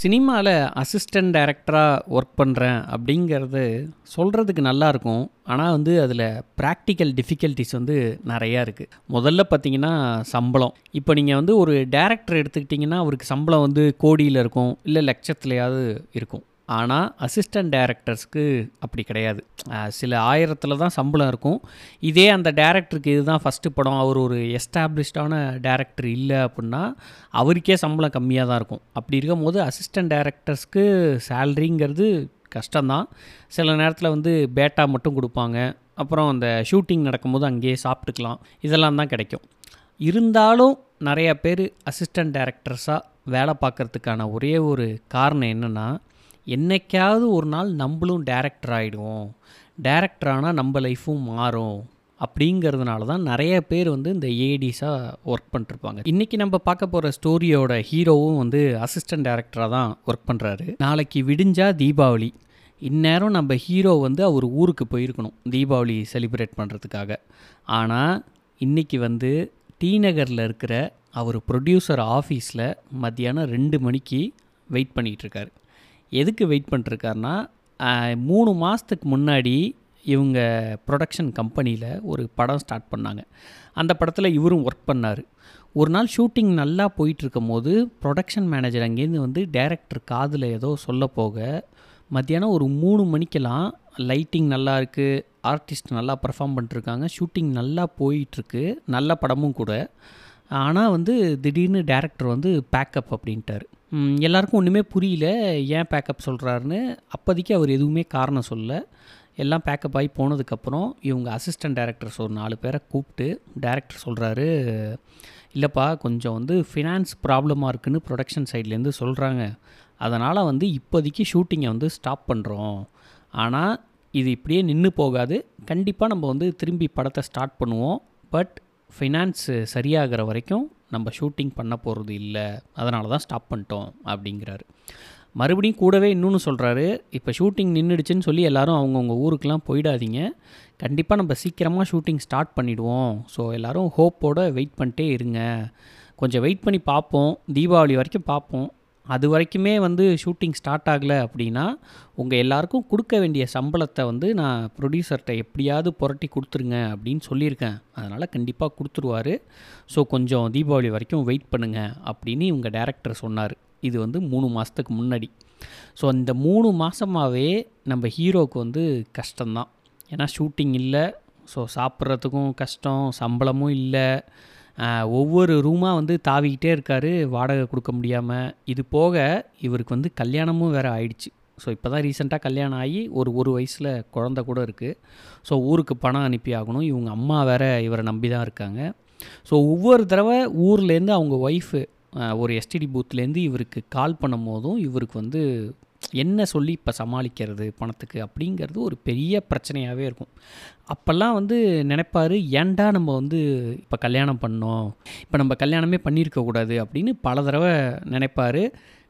சினிமாவில் அசிஸ்டன்ட் டைரக்டராக ஒர்க் பண்ணுறேன் அப்படிங்கிறது சொல்கிறதுக்கு நல்லாயிருக்கும் ஆனால் வந்து அதில் ப்ராக்டிக்கல் டிஃபிகல்ட்டிஸ் வந்து நிறையா இருக்குது முதல்ல பார்த்தீங்கன்னா சம்பளம். இப்போ நீங்கள் வந்து ஒரு டேரக்டர் எடுத்துக்கிட்டிங்கன்னா அவருக்கு சம்பளம் வந்து கோடியில் இருக்கும் இல்லை லட்சத்துலையாவது இருக்கும். ஆனால் அசிஸ்டன்ட் டேரக்டர்ஸ்க்கு அப்படி கிடையாது. சில ஆயிரத்தில் தான் சம்பளம் இருக்கும். இதே அந்த டேரக்டருக்கு இதுதான் ஃபஸ்ட்டு படம். அவர் ஒரு எஸ்டாப்ளிஷ்டான டேரக்டர் இல்லை அப்படின்னா அவருக்கே சம்பளம் கம்மியாக தான் இருக்கும். அப்படி இருக்கும் போது அசிஸ்டன்ட் டேரக்டர்ஸ்க்கு சேல்ரிங்கிறது கஷ்டம்தான். சில நேரத்தில் வந்து பேட்டா மட்டும் கொடுப்பாங்க. அப்புறம் அந்த ஷூட்டிங் நடக்கும்போது அங்கேயே சாப்பிட்டுக்கலாம். இதெல்லாம் தான் கிடைக்கும். இருந்தாலும் நிறையா பேர் அசிஸ்டன்ட் டேரக்டர்ஸாக வேலை பார்க்குறதுக்கான ஒரே ஒரு காரணம் என்னென்னா என்னைக்காவது ஒரு நாள் நம்மளும் டேரக்டர் ஆகிடுவோம் டேரக்டர் ஆனால் நம்ம லைஃப்பும் மாறும். அப்படிங்கிறதுனால தான் நிறைய பேர் வந்து இந்த ஏடிஸாக ஒர்க் பண்ணிருப்பாங்க. இன்றைக்கி நம்ம பார்க்க போகிற ஸ்டோரியோட ஹீரோவும் வந்து அசிஸ்டன்ட் டேரக்டராக தான் ஒர்க் பண்ணுறாரு நாளைக்கு விடிஞ்சா தீபாவளி. இந்நேரம் நம்ம ஹீரோ வந்து அவர் ஊருக்கு போயிருக்கணும். தீபாவளி செலிப்ரேட் பண்ணுறதுக்காக ஆனால் இன்றைக்கி வந்து டி நகரில் இருக்கிற அவர் ப்ரொடியூசர் ஆஃபீஸில் மத்தியானம் ரெண்டு மணிக்கு வெயிட் பண்ணிகிட்ருக்காரு எதுக்கு வெயிட் பண்ணிட்டுருக்காருன்னா மூணு மாதத்துக்கு முன்னாடி இவங்க ப்ரொடக்ஷன் கம்பெனியில் ஒரு படம் ஸ்டார்ட் பண்ணாங்க. அந்த படத்தில் இவரும் ஒர்க் பண்ணார். ஒரு நாள் ஷூட்டிங் நல்லா போயிட்டுருக்கும் போது ப்ரொடக்ஷன் மேனேஜர் அங்கேருந்து வந்து டேரக்டர் காதில் ஏதோ சொல்ல போக மத்தியானம் ஒரு மூணு மணிக்கெல்லாம் லைட்டிங் நல்லா இருக்குது ஆர்டிஸ்ட் நல்லா பர்ஃபார்ம் பண்ணிட்டுருக்காங்க ஷூட்டிங் நல்லா போயிட்டுருக்கு நல்ல படமும் கூட. ஆனால் வந்து திடீர்னு டேரக்டர் வந்து பேக்கப் அப்படின்ட்டார். எல்லாருக்கும் ஒன்றுமே புரியல. ஏன் பேக்கப் சொல்கிறாருன்னு அப்போதைக்கு அவர் எதுவுமே காரணம் சொல்ல. எல்லாம் பேக்கப் ஆகி போனதுக்கப்புறம் இவங்க அசிஸ்டன்ட் டேரக்டர்ஸ் ஒரு நாலு பேரை கூப்பிட்டு டேரக்டர் சொல்கிறாரு இல்லைப்பா கொஞ்சம் வந்து ஃபினான்ஸ் ப்ராப்ளமாக இருக்குதுன்னு ப்ரொடக்ஷன் சைட்லேருந்து சொல்கிறாங்க அதனால் வந்து இப்போதைக்கு ஷூட்டிங்கை வந்து ஸ்டாப் பண்ணுறோம் ஆனால் இது இப்படியே நின்று போகாது. கண்டிப்பாக நம்ம வந்து திரும்பி படத்தை ஸ்டார்ட் பண்ணுவோம். பட் ஃபைனான்ஸு சரியாகிற வரைக்கும் நம்ம ஷூட்டிங் பண்ண போகிறது இல்லை அதனால தான் ஸ்டாப் பண்ணிட்டோம் அப்படிங்கிறாரு. மறுபடியும் கூடவே இன்னொன்று சொல்கிறாரு இப்போ ஷூட்டிங் நின்றுடுச்சுன்னு சொல்லி எல்லோரும் அவங்கவுங்க ஊருக்கெலாம் போயிடாதீங்க. கண்டிப்பாக நம்ம சீக்கிரமாக ஷூட்டிங் ஸ்டார்ட் பண்ணிவிடுவோம் ஸோ எல்லோரும் ஹோப்போடு வெயிட் பண்ணிட்டே இருங்க. கொஞ்சம் வெயிட் பண்ணி பார்ப்போம். தீபாவளி வரைக்கும் பார்ப்போம். அது வரைக்குமே வந்து ஷூட்டிங் ஸ்டார்ட் ஆகலை அப்படின்னா உங்கள் எல்லாருக்கும் கொடுக்க வேண்டிய சம்பளத்தை வந்து நான் ப்ரொடியூசர்கிட்ட எப்படியாவது புரட்டி கொடுத்துருங்க அப்படின்னு சொல்லியிருக்கேன். அதனால் கண்டிப்பாக கொடுத்துருவாரு. ஸோ கொஞ்சம் தீபாவளி வரைக்கும் வெயிட் பண்ணுங்க அப்படின்னு இவங்க டேரக்டர் சொன்னார். இது வந்து மூணு மாதத்துக்கு முன்னாடி. ஸோ இந்த மூணு மாதமாகவே நம்ம ஹீரோவுக்கு வந்து கஷ்டம்தான். ஏன்னா ஷூட்டிங் இல்லை. ஸோ சாப்பிட்றதுக்கும் கஷ்டம் சம்பளமும் இல்லை. ஒவ்வொரு ரூமாக வந்து தாவிக்கிட்டே இருக்கார் வாடகை கொடுக்க முடியாமல் இது போக இவருக்கு வந்து கல்யாணமும் வேறு ஆயிடுச்சு. ஸோ இப்போ தான் ரீசெண்டாக கல்யாணம் ஆகி ஒரு ஒரு வயசில் குழந்த கூட இருக்குது ஸோ ஊருக்கு பணம் அனுப்பி ஆகணும். இவங்க அம்மா வேற இவரை நம்பி தான் இருக்காங்க. ஸோ ஒவ்வொரு தடவை ஊர்லேருந்து அவங்க ஒய்ஃபு ஒரு எஸ்டிடி பூத்துலேருந்து இவருக்கு கால் பண்ணும் போதும் இவருக்கு வந்து என்ன சொல்லி இப்போ சமாளிக்கிறது பணத்துக்கு அப்படிங்கிறது ஒரு பெரிய பிரச்சனையாகவே இருக்கும். அப்போல்லாம் வந்து நினைப்பாரு ஏன்டா நம்ம வந்து இப்போ கல்யாணம் பண்ணோம்? இப்போ நம்ம கல்யாணமே பண்ணியிருக்கக்கூடாது அப்படின்னு பல தடவை நினைப்பார்.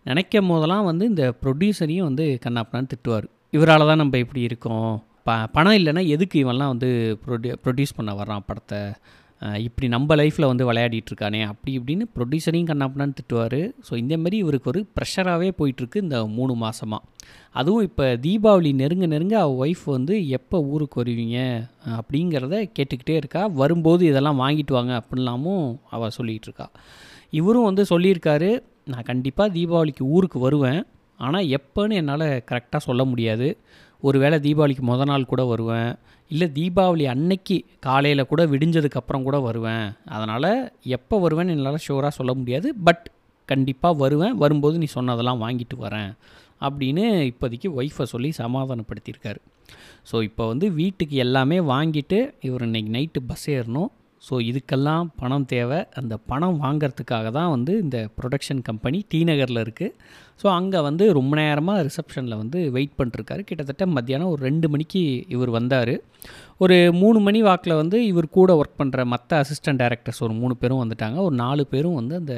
நினைக்கும் போதெல்லாம் வந்து இந்த ப்ரொடியூசரையும் வந்து கண்ணாப்பனான்னு திட்டுவார். இவரால் தான் நம்ம இப்படி இருக்கோம். ப பணம் இல்லைன்னா எதுக்கு இவன்லாம் வந்து ப்ரொடியூ ப்ரொடியூஸ் பண்ண வர்றான் படத்தை? இப்படி நம்ம லைஃப்பில் வந்து விளையாடிட்டுருக்கானே அப்படி இப்படின்னு ப்ரொடியூசரையும் கண்ணாப்பனான்னு திட்டுவார். ஸோ இந்தமாரி இவருக்கு ஒரு ப்ரெஷராகவே போயிட்டுருக்கு இந்த மூணு மாதமாக அதுவும் இப்போ தீபாவளி நெருங்க நெருங்க அவள் ஒய்ஃப் வந்து எப்போ ஊருக்கு வருவீங்க அப்படிங்கிறத கேட்டுக்கிட்டே இருக்கா. வரும்போது இதெல்லாம் வாங்கிட்டு வாங்க அப்படின்லாமும் அவள் சொல்லிகிட்டு இருக்கா இவரும் வந்து சொல்லியிருக்காரு நான் கண்டிப்பாக தீபாவளிக்கு ஊருக்கு வருவேன். ஆனால் எப்போன்னு என்னால் கரெக்டாக சொல்ல முடியாது. ஒருவேளை தீபாவளிக்கு மொதல் நாள் கூட வருவேன். இல்லை தீபாவளி அன்னைக்கு காலையில் கூட விடிஞ்சதுக்கப்புறம் கூட வருவேன். அதனால் எப்போ வருவேன்னு என்னால் ஷூராக சொல்ல முடியாது. பட் கண்டிப்பாக வருவேன். வரும்போது நீ சொன்னதெல்லாம் வாங்கிட்டு வரேன். அப்படின்னு இப்போதைக்கு ஒய்ஃபை சொல்லி சமாதானப்படுத்தியிருக்காரு. ஸோ இப்போ வந்து வீட்டுக்கு எல்லாமே வாங்கிட்டு இவர் இன்னைக்கு நைட்டு பஸ் ஏறணும். ஸோ இதுக்கெல்லாம் பணம் தேவை. அந்த பணம் வாங்கிறதுக்காக தான் வந்து இந்த ப்ரொடக்ஷன் கம்பெனி டி நகரில் இருக்குது ஸோ அங்கே வந்து ரொம்ப நேரமாக ரிசப்ஷனில் வந்து வெயிட் பண்ணிருக்காரு. கிட்டத்தட்ட மத்தியானம் ஒரு ரெண்டு மணிக்கு இவர் வந்தார். ஒரு மூணு மணி வாக்கில் வந்து இவர் கூட ஒர்க் பண்ணுற மற்ற அசிஸ்டன்ட் டைரக்டர்ஸ் ஒரு மூணு பேரும் வந்துட்டாங்க. ஒரு நாலு பேரும் வந்து அந்த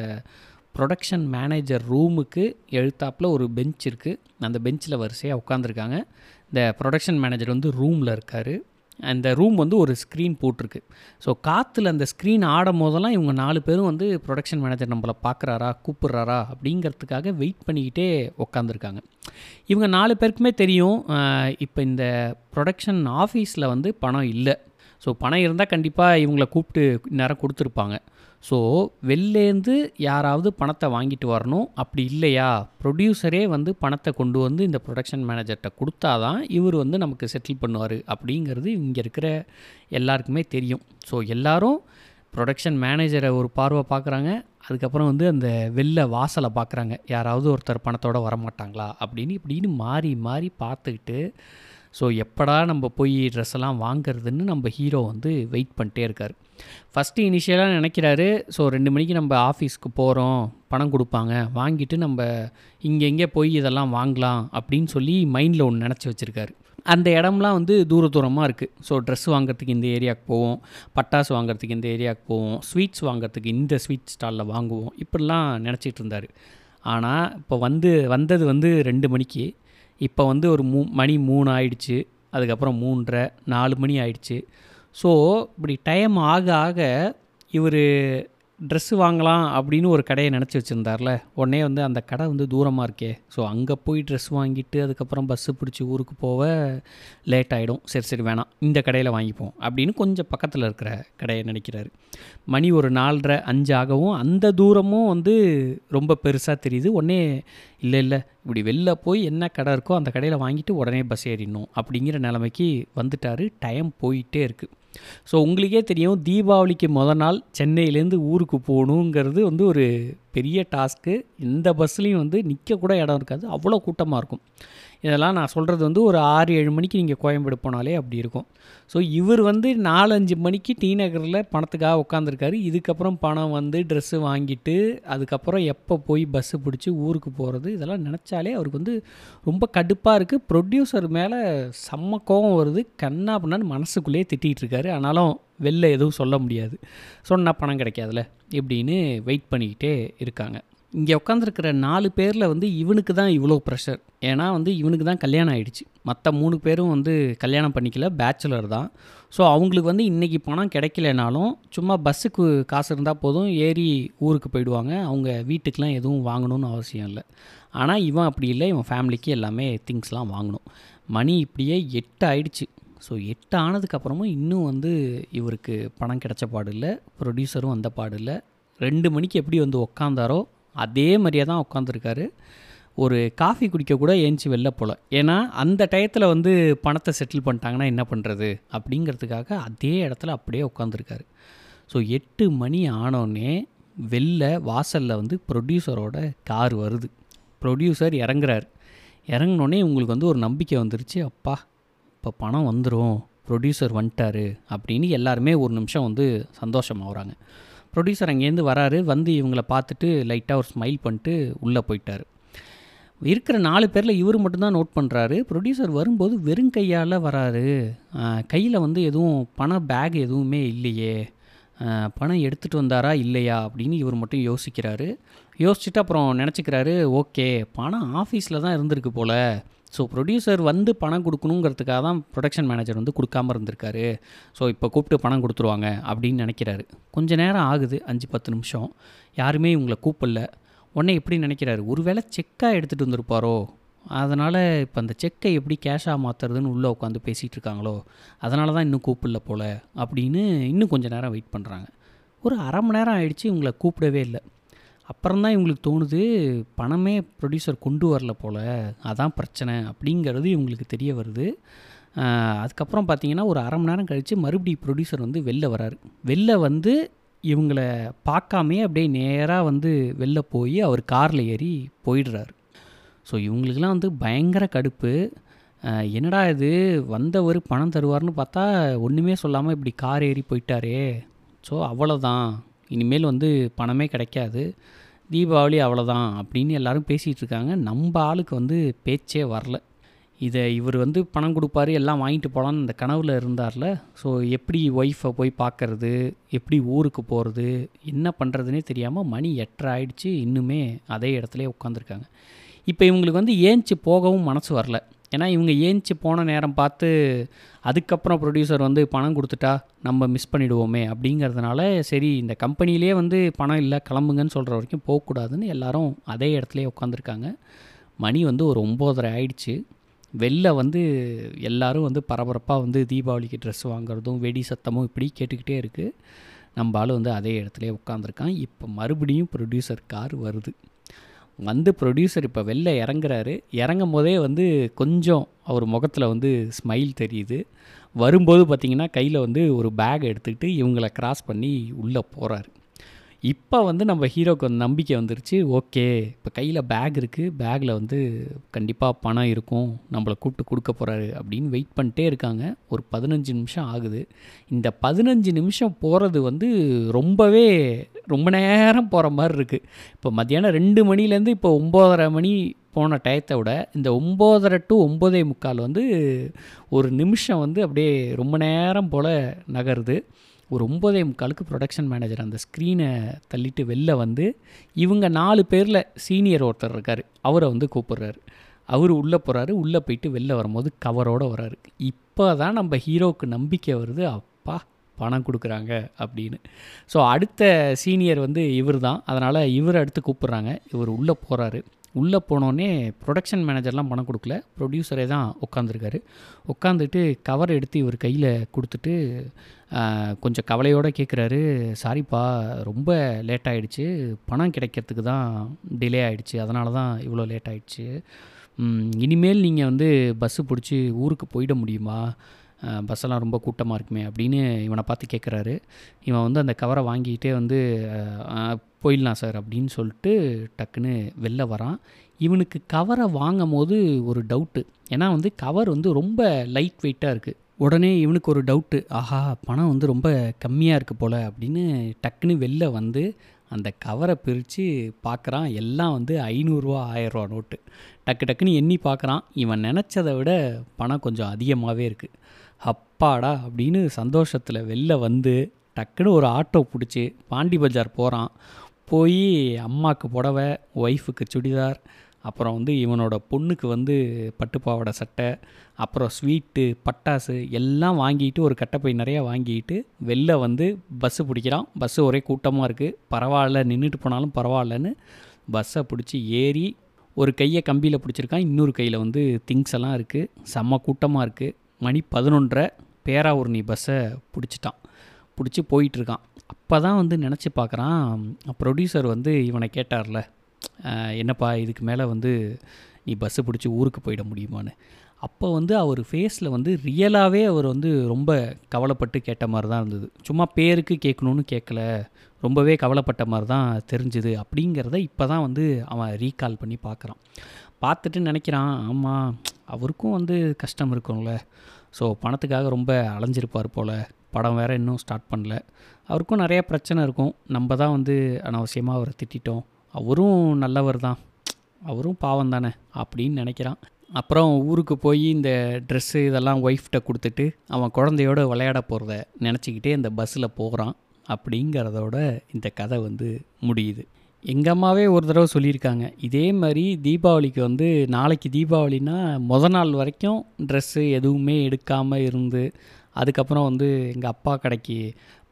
ப்ரொடக்ஷன் மேனேஜர் ரூமுக்கு எழுத்தாப்பில் ஒரு பெஞ்ச் இருக்குது அந்த பெஞ்சில் வரிசையாக உட்காந்துருக்காங்க இந்த ப்ரொடக்ஷன் மேனேஜர் வந்து ரூமில் இருக்கார். அந்த ரூம் வந்து ஒரு ஸ்க்ரீன் போட்டிருக்கு. ஸோ காற்றுல அந்த ஸ்க்ரீன் ஆடும் போதெல்லாம் இவங்க நாலு பேரும் வந்து ப்ரொடக்ஷன் மேனேஜர் நம்மளை பார்க்குறாரா கூப்பிட்றாரா அப்படிங்கிறதுக்காக வெயிட் பண்ணிக்கிட்டே உக்காந்துருக்காங்க. இவங்க நாலு பேருக்குமே தெரியும் இப்போ இந்த ப்ரொடக்ஷன் ஆஃபீஸில் வந்து பணம் இல்லை. ஸோ பணம் இருந்தால் கண்டிப்பாக இவங்களை கூப்பிட்டு நேரம் கொடுத்துருப்பாங்க. ஸோ வெளிலேருந்து யாராவது பணத்தை வாங்கிட்டு வரணும். அப்படி இல்லையா? ப்ரொடியூசரே வந்து பணத்தை கொண்டு வந்து இந்த ப்ரொடக்ஷன் மேனேஜர்கிட்ட கொடுத்தா தான் இவர் வந்து நமக்கு செட்டில் பண்ணுவார். அப்படிங்கிறது இங்கே இருக்கிற எல்லாருக்குமே தெரியும். ஸோ எல்லாரும் ப்ரொடக்ஷன் மேனேஜரை ஒரு பார்வை பார்க்குறாங்க. அதுக்கப்புறம் வந்து அந்த வெளில வாசலை பார்க்குறாங்க. யாராவது ஒருத்தர் பணத்தோட வரமாட்டாங்களா? அப்படின்னு இப்படின்னு மாறி மாறி பார்த்துக்கிட்டு ஸோ எப்படா நம்ம போய் ட்ரெஸ் எல்லாம் வாங்குறதுன்னு நம்ம ஹீரோ வந்து வெயிட் பண்ணிட்டே இருக்கார். ஃபஸ்ட்டு இனிஷியலாக நினைக்கிறாரு ஸோ ரெண்டு மணிக்கு நம்ம ஆஃபீஸ்க்கு போகிறோம் பணம் கொடுப்பாங்க வாங்கிட்டு நம்ம இங்கே எங்கே போய் இதெல்லாம் வாங்கலாம் அப்படின்னு சொல்லி மைண்டில் ஒன்று நினச்சி வச்சுருக்காரு. அந்த இடம்லாம் வந்து தூர தூரமாக இருக்குது ஸோ ட்ரெஸ் வாங்குறதுக்கு இந்த ஏரியாவுக்கு போவோம் பட்டாசு வாங்குறதுக்கு இந்த ஏரியாவுக்கு போவோம் ஸ்வீட்ஸ் வாங்குறதுக்கு இந்த ஸ்வீட் ஸ்டாலில் வாங்குவோம் இப்படிலாம் நினச்சிட்டு இருந்தார். ஆனால் இப்போ வந்து வந்தது வந்து ரெண்டு மணிக்கு இப்போ வந்து ஒரு மூ மணி மூணு ஆயிடுச்சு அதுக்கப்புறம் மூன்றரை நாலு மணி ஆயிடுச்சு. ஸோ இப்படி டைம் ஆக ஆக இவர் ட்ரெஸ்ஸு வாங்கலாம் அப்படின்னு ஒரு கடையை நினச்சி வச்சுருந்தார்ல. உடனே வந்து அந்த கடை வந்து தூரமாக இருக்கே. ஸோ அங்கே போய் ட்ரெஸ் வாங்கிட்டு அதுக்கப்புறம் பஸ்ஸு பிடிச்சி ஊருக்கு போக லேட் ஆகிடும் சரி சரி வேணாம். இந்த கடையில் வாங்கிப்போம் அப்படின்னு கொஞ்சம் பக்கத்தில் இருக்கிற கடையை நினைக்கிறாரு. மணி ஒரு நாலரை அஞ்சு ஆகவும் அந்த தூரமும் வந்து ரொம்ப பெருசாக தெரியுது. உடனே இல்லை இல்லை இப்படி வெளில போய் என்ன கடை இருக்கோ அந்த கடையில் வாங்கிட்டு உடனே பஸ் ஏறிடணும் அப்படிங்கிற நிலைமைக்கு வந்துட்டார். டைம் போயிட்டே இருக்குது ஸோ உங்களுக்கே தெரியும் தீபாவளிக்கு முத நாள் சென்னையிலேருந்து ஊருக்கு போகணுங்கிறது வந்து ஒரு பெரிய டாஸ்க்கு. இந்த பஸ்லேயும் வந்து நிற்கக்கூட இடம் இருக்காது. அவ்வளோ கூட்டமாக இருக்கும். இதெல்லாம் நான் சொல்கிறது வந்து ஒரு ஆறு ஏழு மணிக்கு நீங்கள் கோயம்பேடு போனாலே அப்படி இருக்கும். ஸோ இவர் வந்து நாலஞ்சு மணிக்கு டி நகரில் பணத்துக்காக உட்காந்துருக்காரு இதுக்கப்புறம் பணம் வந்து ட்ரெஸ்ஸு வாங்கிட்டு அதுக்கப்புறம் எப்போ போய் பஸ்ஸு பிடிச்சி ஊருக்கு போகிறது இதெல்லாம் நினச்சாலே அவருக்கு வந்து ரொம்ப கடுப்பாக இருக்குது ப்ரொடியூசர் மேலே செம்ம கோவம் வருது. கண்ணா பண்ணான்னு மனசுக்குள்ளேயே திட்டிகிட்டு இருக்காரு. ஆனாலும் வெளில எதுவும் சொல்ல முடியாது. சொன்னால் பணம் கிடைக்காதுல இப்படின்னு வெயிட் பண்ணிக்கிட்டே இருக்காங்க. இங்கே உட்காந்துருக்கிற நாலு பேரில் வந்து இவனுக்கு தான் இவ்வளோ ப்ரெஷர் ஏன்னா வந்து இவனுக்கு தான் கல்யாணம் ஆகிடுச்சு மற்ற மூணு பேரும் வந்து கல்யாணம் பண்ணிக்கல பேச்சுலர் தான். ஸோ அவங்களுக்கு வந்து இன்றைக்கி பணம் கிடைக்கலனாலும் சும்மா பஸ்ஸுக்கு காசு இருந்தால் போதும் ஏறி ஊருக்கு போயிடுவாங்க. அவங்க வீட்டுக்கெலாம் எதுவும் வாங்கணும்னு அவசியம் இல்லை. ஆனால் இவன் அப்படி இல்லை. இவன் ஃபேமிலிக்கு எல்லாமே திங்ஸ்லாம் வாங்கணும். மணி இப்படியே எட்டு ஆயிடுச்சு. ஸோ எட்டு ஆனதுக்கப்புறமும் இன்னும் வந்து இவருக்கு பணம் கிடைச்ச பாடு இல்லை. ப்ரொடியூசரும் வந்த பாடு இல்லை. ரெண்டு மணிக்கு எப்படி வந்து உக்காந்தாரோ அதே மாதிரியே தான் உட்காந்துருக்காரு. ஒரு காஃபி குடிக்க கூட ஏஞ்சி வெளில போகல ஏன்னா அந்த டயத்தில் வந்து பணத்தை செட்டில் பண்ணிட்டாங்கன்னா என்ன பண்ணுறது அப்படிங்கிறதுக்காக அதே இடத்துல அப்படியே உட்காந்துருக்காரு. ஸோ எட்டு மணி ஆனோடனே வெளில வாசலில் வந்து ப்ரொடியூசரோட கார் வருது. ப்ரொடியூசர் இறங்குறாரு. இறங்கினோடனே உங்களுக்கு வந்து ஒரு நம்பிக்கை வந்துருச்சு. அப்பா இப்போ பணம் வந்துடும் ப்ரொடியூசர் வந்துட்டாரு. அப்படின்னு எல்லாருமே ஒரு நிமிஷம் வந்து சந்தோஷமாகறாங்க ப்ரொடியூசர் அங்கேருந்து வராரு வந்து இவங்கள பார்த்துட்டு லைட்டாக ஒரு ஸ்மைல் பண்ணிட்டு உள்ளே போயிட்டார். இருக்கிற நாலு பேரில் இவர் மட்டும்தான் நோட் பண்ணுறாரு ப்ரொடியூசர் வரும்போது வெறும் கையால் வராரு. கையில் வந்து எதுவும் பண பேக் எதுவுமே இல்லையே. பணம் எடுத்துகிட்டு வந்தாரா இல்லையா அப்படின்னு இவர் மட்டும் யோசிக்கிறாரு. யோசிச்சுட்டு அப்புறம் நினச்சிக்கிறாரு ஓகே பணம் ஆஃபீஸில் தான் இருந்திருக்கு போல். ஸோ ப்ரொடியூசர் வந்து பணம் கொடுக்கணுங்கிறதுக்காக தான் ப்ரொடக்ஷன் மேனேஜர் வந்து கொடுக்காம இருந்திருக்காரு. ஸோ இப்போ கூப்பிட்டு பணம் கொடுத்துருவாங்க அப்படின்னு நினைக்கிறாரு. கொஞ்ச நேரம் ஆகுது அஞ்சு பத்து நிமிஷம். யாருமே இவங்களை கூப்பிடல. உடனே எப்படி நினைக்கிறாரு? ஒருவேளை செக்காக எடுத்துகிட்டு வந்திருப்பாரோ? அதனால் இப்போ அந்த செக்கை எப்படி கேஷாக மாற்றுறதுன்னு உள்ளே உட்காந்து பேசிகிட்டு இருக்காங்களோ? அதனால தான் இன்னும் கூப்பிடல போல் அப்படின்னு இன்னும் கொஞ்சம் நேரம் வெயிட் பண்ணுறாங்க ஒரு அரை மணி நேரம் ஆயிடுச்சு இவங்களை கூப்பிடவே இல்லை. அப்புறம் தான் இவங்களுக்கு தோணுது பணமே ப்ரொடியூசர் கொண்டு வரல போல் அதான் பிரச்சனை அப்படிங்கிறது இவங்களுக்கு தெரிய வருது. அதுக்கப்புறம் பார்த்தீங்கன்னா ஒரு அரை மணி நேரம் கழித்து மறுபடியும் ப்ரொடியூசர் வந்து வெளில வராரு. வெளில வந்து இவங்களை பார்க்காமே அப்படியே நேராக வந்து வெளில போய் அவர் காரில் ஏறி போயிடுறாரு. ஸோ இவங்களுக்கெல்லாம் வந்து பயங்கர கடுப்பு. என்னடா இது வந்தவர் பணம் தருவார்னு பார்த்தா ஒன்றுமே சொல்லாமல் இப்படி கார் ஏறி போயிட்டாரே. ஸோ அவ்வளோதான் இனிமேல் வந்து பணமே கிடைக்காது. தீபாவளி அவ்வளோதான் அப்படின்னு எல்லோரும் பேசிகிட்டு இருக்காங்க. நம்ம ஆளுக்கு வந்து பேச்சே வரல. இதை இவர் வந்து பணம் கொடுப்பாரு எல்லாம் வாங்கிட்டு போகலான்னு அந்த கனவில் இருந்தார்ல. ஸோ எப்படி ஒய்ஃபை போய் பார்க்குறது? எப்படி ஊருக்கு போகிறது என்ன பண்ணுறதுனே தெரியாமல் மணி எட்டரை ஆயிடுச்சு. இன்னுமே அதே இடத்துல உட்காந்துருக்காங்க இப்போ இவங்களுக்கு வந்து ஏஞ்சி போகவும் மனசு வரல. ஏன்னா இவங்க ஏஞ்சி போன நேரம் பார்த்து அதுக்கப்புறம் ப்ரொடியூசர் வந்து பணம் கொடுத்துட்டா நம்ம மிஸ் பண்ணிடுவோமே அப்படிங்கிறதுனால சரி இந்த கம்பெனிலே வந்து பணம் இல்லை கிளம்புங்கன்னு சொல்கிற வரைக்கும் போகக்கூடாதுன்னு எல்லாரும் அதே இடத்துலையே உட்காந்துருக்காங்க மணி வந்து ஒரு ஒம்போதரை ஆயிடுச்சு. வெளில வந்து எல்லாரும் வந்து பரபரப்பாக வந்து தீபாவளிக்கு ட்ரெஸ் வாங்குறதும் வெடி சத்தமும் இப்படி கேட்டுக்கிட்டே இருக்குது நம்ம ஆள் வந்து அதே இடத்துலையே உட்காந்துருக்கான் இப்போ மறுபடியும் ப்ரொடியூசர் கார் வருது. வந்து ப்ரொடியூசர் இப்போ வெளில இறங்குறாரு. இறங்கும் போதே வந்து கொஞ்சம் அவர் முகத்தில் வந்து ஸ்மைல் தெரியுது. வரும்போது பார்த்திங்கன்னா கையில் வந்து ஒரு பேக் எடுத்துக்கிட்டு இவங்கள க்ராஸ் பண்ணி உள்ளே போகிறாரு இப்போ வந்து நம்ம ஹீரோக்கு வந்து நம்பிக்கை வந்துருச்சு. ஓகே இப்போ கையில் பேக் இருக்குது பேக்கில் வந்து கண்டிப்பாக பணம் இருக்கும். நம்மளை கூப்பிட்டு கொடுக்க போகிறாரு அப்படின்னு வெயிட் பண்ணிட்டே இருக்காங்க. ஒரு பதினஞ்சு நிமிஷம் ஆகுது. இந்த பதினஞ்சு நிமிஷம் போகிறது வந்து ரொம்பவே ரொம்ப நேரம் போகிற மாதிரி இருக்குது இப்போ மத்தியானம் ரெண்டு மணிலேருந்து இப்போ ஒம்போதரை மணி போன டயத்தை விட இந்த ஒம்போதரை டு ஒம்போதே முக்கால் வந்து ஒரு நிமிஷம் வந்து அப்படியே ரொம்ப நேரம் போல் நகருது. ஒரு ஒம்பதே முக்காலுக்கு ப்ரொடக்ஷன் மேனேஜர் அந்த ஸ்க்ரீனை தள்ளிட்டு வெளில வந்து இவங்க நாலு பேரில் சீனியர் ஒருத்தர் இருக்கார். அவரை வந்து கூப்பிட்றாரு. அவர் உள்ளே போகிறாரு உள்ளே போயிட்டு வெளில வரும்போது கவரோடு வராரு இப்போ தான் நம்ம ஹீரோவுக்கு நம்பிக்கை வருது. அப்பா பணம் கொடுக்குறாங்க அப்படின்னு. ஸோ அடுத்த சீனியர் வந்து இவர் தான் அதனால் இவர் அடுத்து கூப்பிட்றாங்க. இவர் உள்ளே போகிறாரு உள்ளே போனோடனே ப்ரொடக்ஷன் மேனேஜர்லாம் பணம் கொடுக்கல. ப்ரொடியூசரே தான் உட்காந்துருக்காரு உட்காந்துட்டு கவர் எடுத்து இவர் கையில் கொடுத்துட்டு கொஞ்சம் கவலையோடு கேட்குறாரு சாரிப்பா ரொம்ப லேட் ஆகிடுச்சு பணம் கிடைக்கிறதுக்கு தான் டிலே ஆகிடுச்சு அதனால தான் இவ்வளோ லேட் ஆகிடுச்சு இனிமேல் நீங்கள் வந்து பஸ்ஸு பிடிச்சி ஊருக்கு போயிட முடியுமா? பஸ்ஸெல்லாம் ரொம்ப கூட்டமாக இருக்குமே அப்படின்னு இவனை பார்த்து கேட்குறாரு. இவன் வந்து அந்த கவரை வாங்கிக்கிட்டே வந்து போயிடலாம் சார் அப்படின்னு சொல்லிட்டு டக்குன்னு வெளில வரான். இவனுக்கு கவரை வாங்கும் போது ஒரு டவுட்டு. ஏன்னா வந்து கவர் வந்து ரொம்ப லைட் வெயிட்டாக இருக்குது உடனே இவனுக்கு ஒரு டவுட்டு. ஆஹா பணம் வந்து ரொம்ப கம்மியாக இருக்குது போல் அப்படின்னு டக்குன்னு வெளில வந்து அந்த கவரை பிரித்து பார்க்குறான். எல்லாம் வந்து ஐநூறுரூவா ஆயிரரூவா நோட்டு. டக்கு டக்குன்னு எண்ணி பார்க்குறான். இவன் நினச்சதை விட பணம் கொஞ்சம் அதிகமாகவே இருக்குது அப்பாடா அப்படின்னு சந்தோஷத்தில் வெளில வந்து டக்குன்னு ஒரு ஆட்டோ பிடிச்சி பாண்டி பஜார் போகிறான் போய் அம்மாவுக்கு புடவை ஒய்ஃபுக்கு சுடிதார் அப்புறம் வந்து இவனோட பொண்ணுக்கு வந்து பட்டுப்பாவடை சட்டை அப்புறம் ஸ்வீட்டு பட்டாசு எல்லாம் வாங்கிட்டு ஒரு கட்டைப்பை நிறையா வாங்கிட்டு வெளில வந்து பஸ்ஸு பிடிக்கிறான். பஸ்ஸு ஒரே கூட்டமாக இருக்குது பரவாயில்ல நின்றுட்டு போனாலும் பரவாயில்லன்னு பஸ்ஸை பிடிச்சி ஏறி ஒரு கையை கம்பியில் பிடிச்சிருக்கான். இன்னொரு கையில் வந்து திங்ஸ் எல்லாம் இருக்குது செம்ம கூட்டமாக இருக்குது மணி பதினொன்றரை. பேராவூர்ணி பஸ்ஸை பிடிச்சிட்டான். பிடிச்சி போயிட்டுருக்கான். அப்போ தான் வந்து நினச்சி பார்க்குறான் ப்ரொடியூசர் வந்து இவனை கேட்டார்ல என்னப்பா இதுக்கு மேலே வந்து நீ பஸ்ஸு பிடிச்சி ஊருக்கு போயிட முடியுமான்னு? அப்போ வந்து அவர் ஃபேஸில் வந்து ரியலாகவே அவர் வந்து ரொம்ப கவலைப்பட்டு கேட்ட மாதிரி தான் இருந்தது. சும்மா பேருக்கு கேட்கணுன்னு கேட்கல ரொம்பவே கவலைப்பட்ட மாதிரி தான் தெரிஞ்சுது அப்படிங்கிறத இப்போ தான் வந்து அவன் ரீகால் பண்ணி பார்க்குறான். பார்த்துட்டு நினைக்கிறான் ஆமாம் அவருக்கும் வந்து கஷ்டம் இருக்கும்ல ஸோ பணத்துக்காக ரொம்ப அலைஞ்சிருப்பார் போல். படம் வேறு இன்னும் ஸ்டார்ட் பண்ணல. அவருக்கும் நிறைய பிரச்சனை இருக்கும். நம்ம தான் வந்து அனாவசியமாக அவரை திட்டிட்டோம். அவரும் நல்லவர் தான். அவரும் பாவம் தானே அப்படின்னு நினைக்கிறான். அப்புறம் ஊருக்கு போய் இந்த ட்ரெஸ்ஸு இதெல்லாம் ஒய்ஃப்கிட்ட கொடுத்துட்டு அவன் குழந்தையோட விளையாட போகிறத நினச்சிக்கிட்டே இந்த பஸ்ஸில் போகிறான் அப்படிங்கிறதோட இந்த கதை வந்து முடியுது. எங்கள் அம்மாவே ஒரு தடவை சொல்லியிருக்காங்க. இதே மாதிரி தீபாவளிக்கு வந்து நாளைக்கு தீபாவளினா முத நாள் வரைக்கும் ட்ரெஸ்ஸு எதுவுமே எடுக்காமல் இருந்து அதுக்கப்புறம் வந்து எங்கள் அப்பா கடைக்கு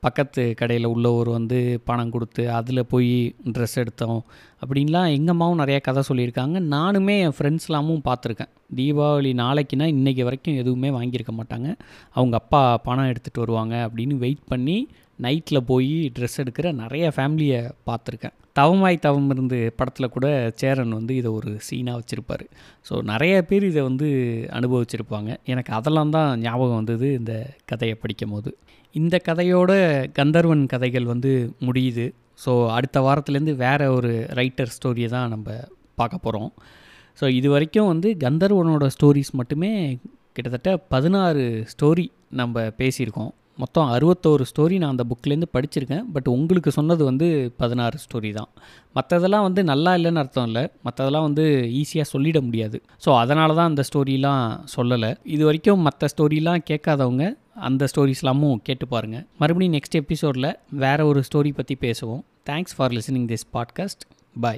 பக்கத்து கடையில் உள்ளவர் வந்து பணம் கொடுத்து அதில் போய் ட்ரெஸ் எடுத்தோம் அப்படின்லாம் எங்கள் அம்மாவும் நிறையா கதை சொல்லியிருக்காங்க. நானுமே என் ஃப்ரெண்ட்ஸ்லாமும் பார்த்துருக்கேன். தீபாவளி நாளைக்குனா இன்றைக்கி வரைக்கும் எதுவுமே வாங்கியிருக்க மாட்டாங்க. அவங்க அப்பா பணம் எடுத்துகிட்டு வருவாங்க அப்படின்னு வெயிட் பண்ணி நைட்டில் போய் ட்ரெஸ் எடுக்கிற நிறைய ஃபேமிலியை பார்த்துருக்கேன். தவமாய் தவம் இருந்து படத்தில் கூட சேரன் வந்து இதை ஒரு சீனாக வச்சுருப்பார். ஸோ நிறைய பேர் இதை வந்து அனுபவிச்சிருப்பாங்க. எனக்கு அதெல்லாம் தான் ஞாபகம் வந்தது இந்த கதையை படிக்கும் போது இந்த கதையோட கந்தர்வன் கதைகள் வந்து முடியுது. ஸோ அடுத்த வாரத்துலேருந்து வேறு ஒரு ரைட்டர் ஸ்டோரியை தான் நம்ம பார்க்க போகிறோம் ஸோ இது வரைக்கும் வந்து கந்தர்வனோட ஸ்டோரிஸ் மட்டுமே கிட்டத்தட்ட பதினாறு ஸ்டோரி நம்ம பேசியிருக்கோம். மொத்தம் அறுபத்தோரு ஸ்டோரி நான் அந்த புக்லேருந்து படிச்சிருக்கேன். பட் உங்களுக்கு சொன்னது வந்து பதினாறு ஸ்டோரி தான். மற்றதெல்லாம் வந்து நல்லா இல்லைன்னு அர்த்தம் இல்லை. மற்றதெல்லாம் வந்து ஈஸியாக சொல்லிட முடியாது. ஸோ அதனால தான் அந்த ஸ்டோரிலாம் சொல்லலை. இது வரைக்கும் மற்ற ஸ்டோரிலாம் கேட்காதவங்க அந்த ஸ்டோரிஸ்லாமும் கேட்டு பாருங்கள் மறுபடியும் நெக்ஸ்ட் எபிசோடில் வேறு ஒரு ஸ்டோரி பற்றி பேசுவோம். Thanks for listening this podcast bye